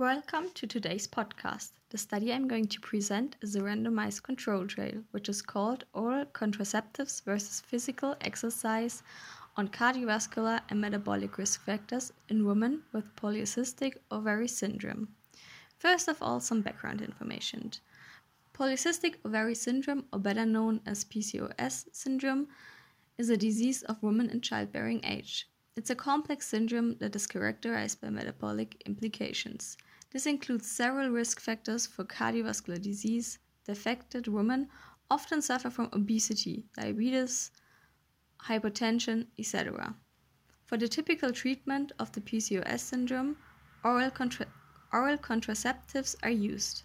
Welcome to today's podcast. The study I'm going to present is a randomized control trial, which is called Oral Contraceptives versus Physical Exercise on Cardiovascular and Metabolic Risk Factors in Women with Polycystic Ovary Syndrome. First of all, some background information. Polycystic ovary syndrome, or better known as PCOS syndrome, is a disease of women in childbearing age. It's a complex syndrome that is characterized by metabolic implications. This includes several risk factors for cardiovascular disease. The affected women often suffer from obesity, diabetes, hypertension, etc. For the typical treatment of the PCOS syndrome, oral, contra- oral contraceptives are used.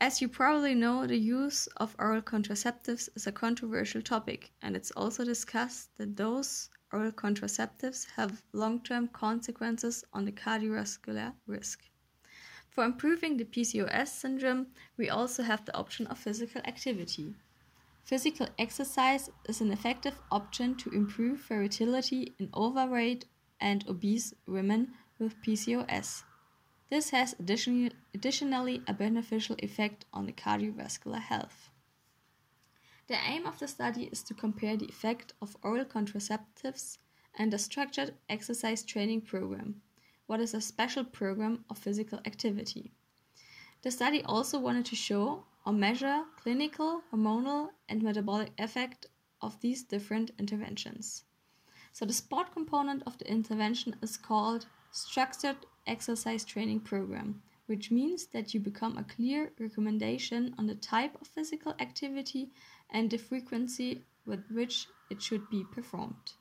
As you probably know, the use of oral contraceptives is a controversial topic, and it's also discussed that those oral contraceptives have long term consequences on the cardiovascular risk. For improving the PCOS syndrome, we also have the option of physical activity. Physical exercise is an effective option to improve fertility in overweight and obese women with PCOS. This has additionally, additionally a beneficial effect on the cardiovascular health. The aim of the study is to compare the effect of oral contraceptives and a structured exercise training program, what is a special program of physical activity. The study also wanted to show or measure clinical, hormonal, and metabolic effect of these different interventions. So the sport component of the intervention is called structured exercise training program which means that you become a clear recommendation on the type of physical activity and the frequency with which it should be performed.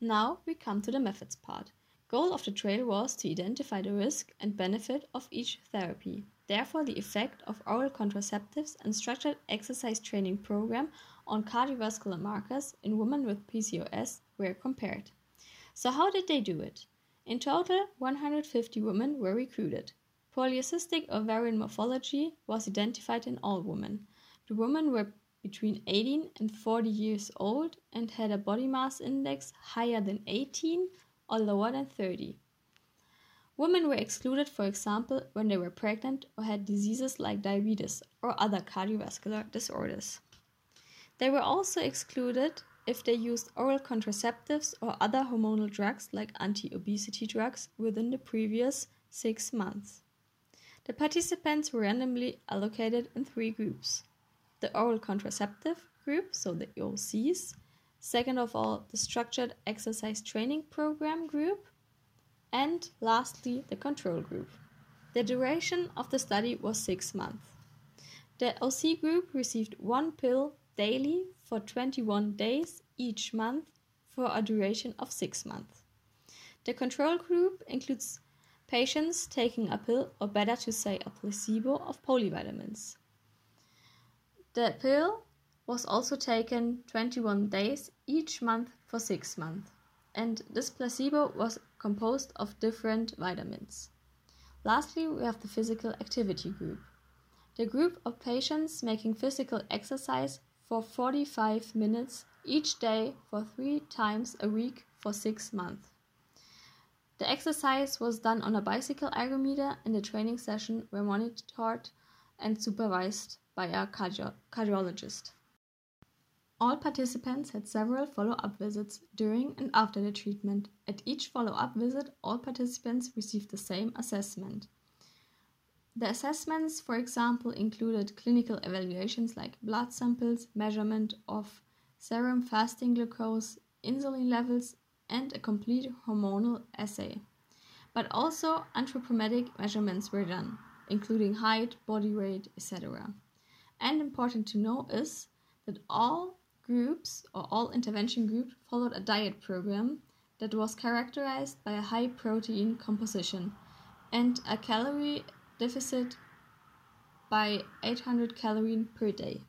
Now we come to the methods part. Goal of the trial was to identify the risk and benefit of each therapy. Therefore, the effect of oral contraceptives and structured exercise training program on cardiovascular markers in women with PCOS were compared. So how did they do it? In total, 150 women were recruited. Polycystic ovarian morphology was identified in all women. The women were between 18 and 40 years old and had a body mass index higher than 18 or lower than 30. Women were excluded, for example, when they were pregnant or had diseases like diabetes or other cardiovascular disorders. They were also excluded if they used oral contraceptives or other hormonal drugs like anti obesity drugs within the previous six months. The participants were randomly allocated in three groups the oral contraceptive group, so the OCs, second of all, the structured exercise training program group, and lastly, the control group. The duration of the study was six months. The OC group received one pill daily for 21 days each month for a duration of six months. The control group includes patients taking a pill, or better to say, a placebo of polyvitamins. The pill was also taken 21 days each month for six months, and this placebo was composed of different vitamins. Lastly, we have the physical activity group. The group of patients making physical exercise for 45 minutes each day for three times a week for six months. The exercise was done on a bicycle ergometer and the training session were monitored and supervised by a cardio- cardiologist. All participants had several follow up visits during and after the treatment. At each follow up visit, all participants received the same assessment. The assessments, for example, included clinical evaluations like blood samples, measurement of serum fasting glucose, insulin levels, and a complete hormonal assay. But also anthropometric measurements were done, including height, body weight, etc. And important to know is that all groups or all intervention groups followed a diet program that was characterized by a high protein composition and a calorie deficit by 800 calories per day.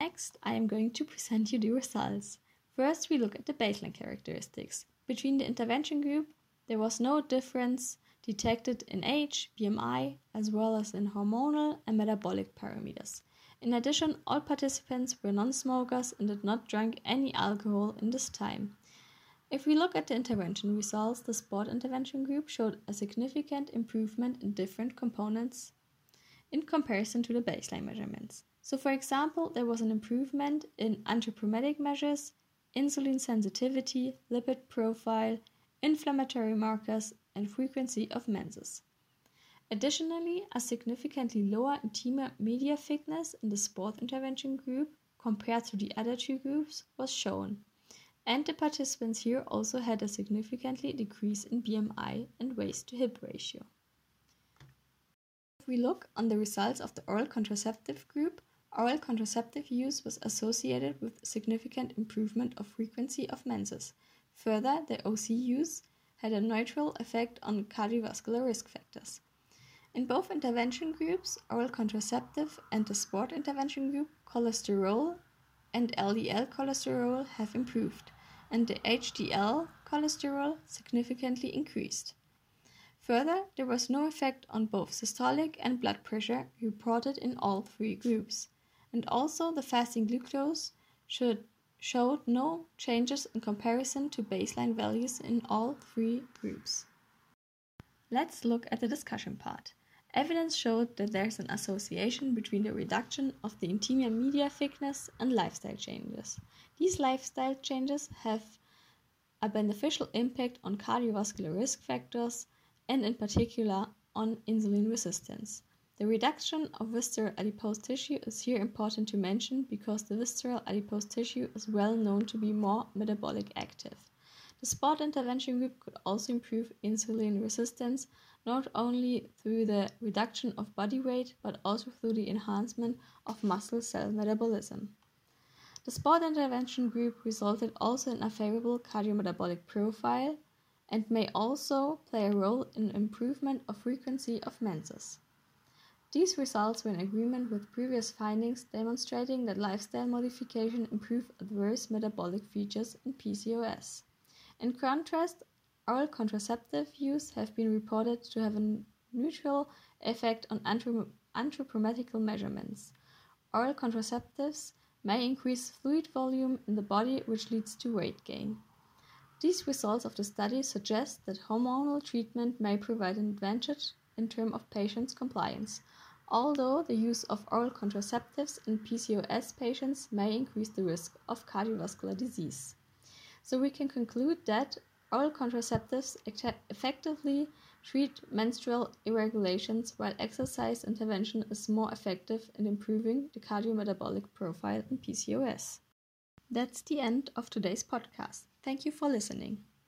Next, I am going to present you the results. First, we look at the baseline characteristics. Between the intervention group, there was no difference detected in age, BMI, as well as in hormonal and metabolic parameters. In addition, all participants were non smokers and did not drink any alcohol in this time. If we look at the intervention results, the sport intervention group showed a significant improvement in different components in comparison to the baseline measurements. So, for example, there was an improvement in anthropometric measures, insulin sensitivity, lipid profile, inflammatory markers, and frequency of menses. Additionally, a significantly lower intima media thickness in the sport intervention group compared to the other two groups was shown, and the participants here also had a significantly decrease in BMI and waist to hip ratio. If we look on the results of the oral contraceptive group, oral contraceptive use was associated with significant improvement of frequency of menses. Further, the OC use had a neutral effect on cardiovascular risk factors. In both intervention groups, oral contraceptive and the sport intervention group, cholesterol and LDL cholesterol have improved, and the HDL cholesterol significantly increased. Further, there was no effect on both systolic and blood pressure reported in all three groups, and also the fasting glucose should, showed no changes in comparison to baseline values in all three groups. Let's look at the discussion part. Evidence showed that there is an association between the reduction of the intima media thickness and lifestyle changes. These lifestyle changes have a beneficial impact on cardiovascular risk factors and, in particular, on insulin resistance. The reduction of visceral adipose tissue is here important to mention because the visceral adipose tissue is well known to be more metabolic active. The sport intervention group could also improve insulin resistance not only through the reduction of body weight but also through the enhancement of muscle cell metabolism. The sport intervention group resulted also in a favorable cardiometabolic profile and may also play a role in improvement of frequency of menses. These results were in agreement with previous findings demonstrating that lifestyle modification improve adverse metabolic features in PCOS. In contrast, Oral contraceptive use have been reported to have a neutral effect on anthropometrical measurements. Oral contraceptives may increase fluid volume in the body, which leads to weight gain. These results of the study suggest that hormonal treatment may provide an advantage in terms of patients' compliance, although the use of oral contraceptives in PCOS patients may increase the risk of cardiovascular disease. So we can conclude that Oral contraceptives effectively treat menstrual irregularities, while exercise intervention is more effective in improving the cardiometabolic profile in PCOS. That's the end of today's podcast. Thank you for listening.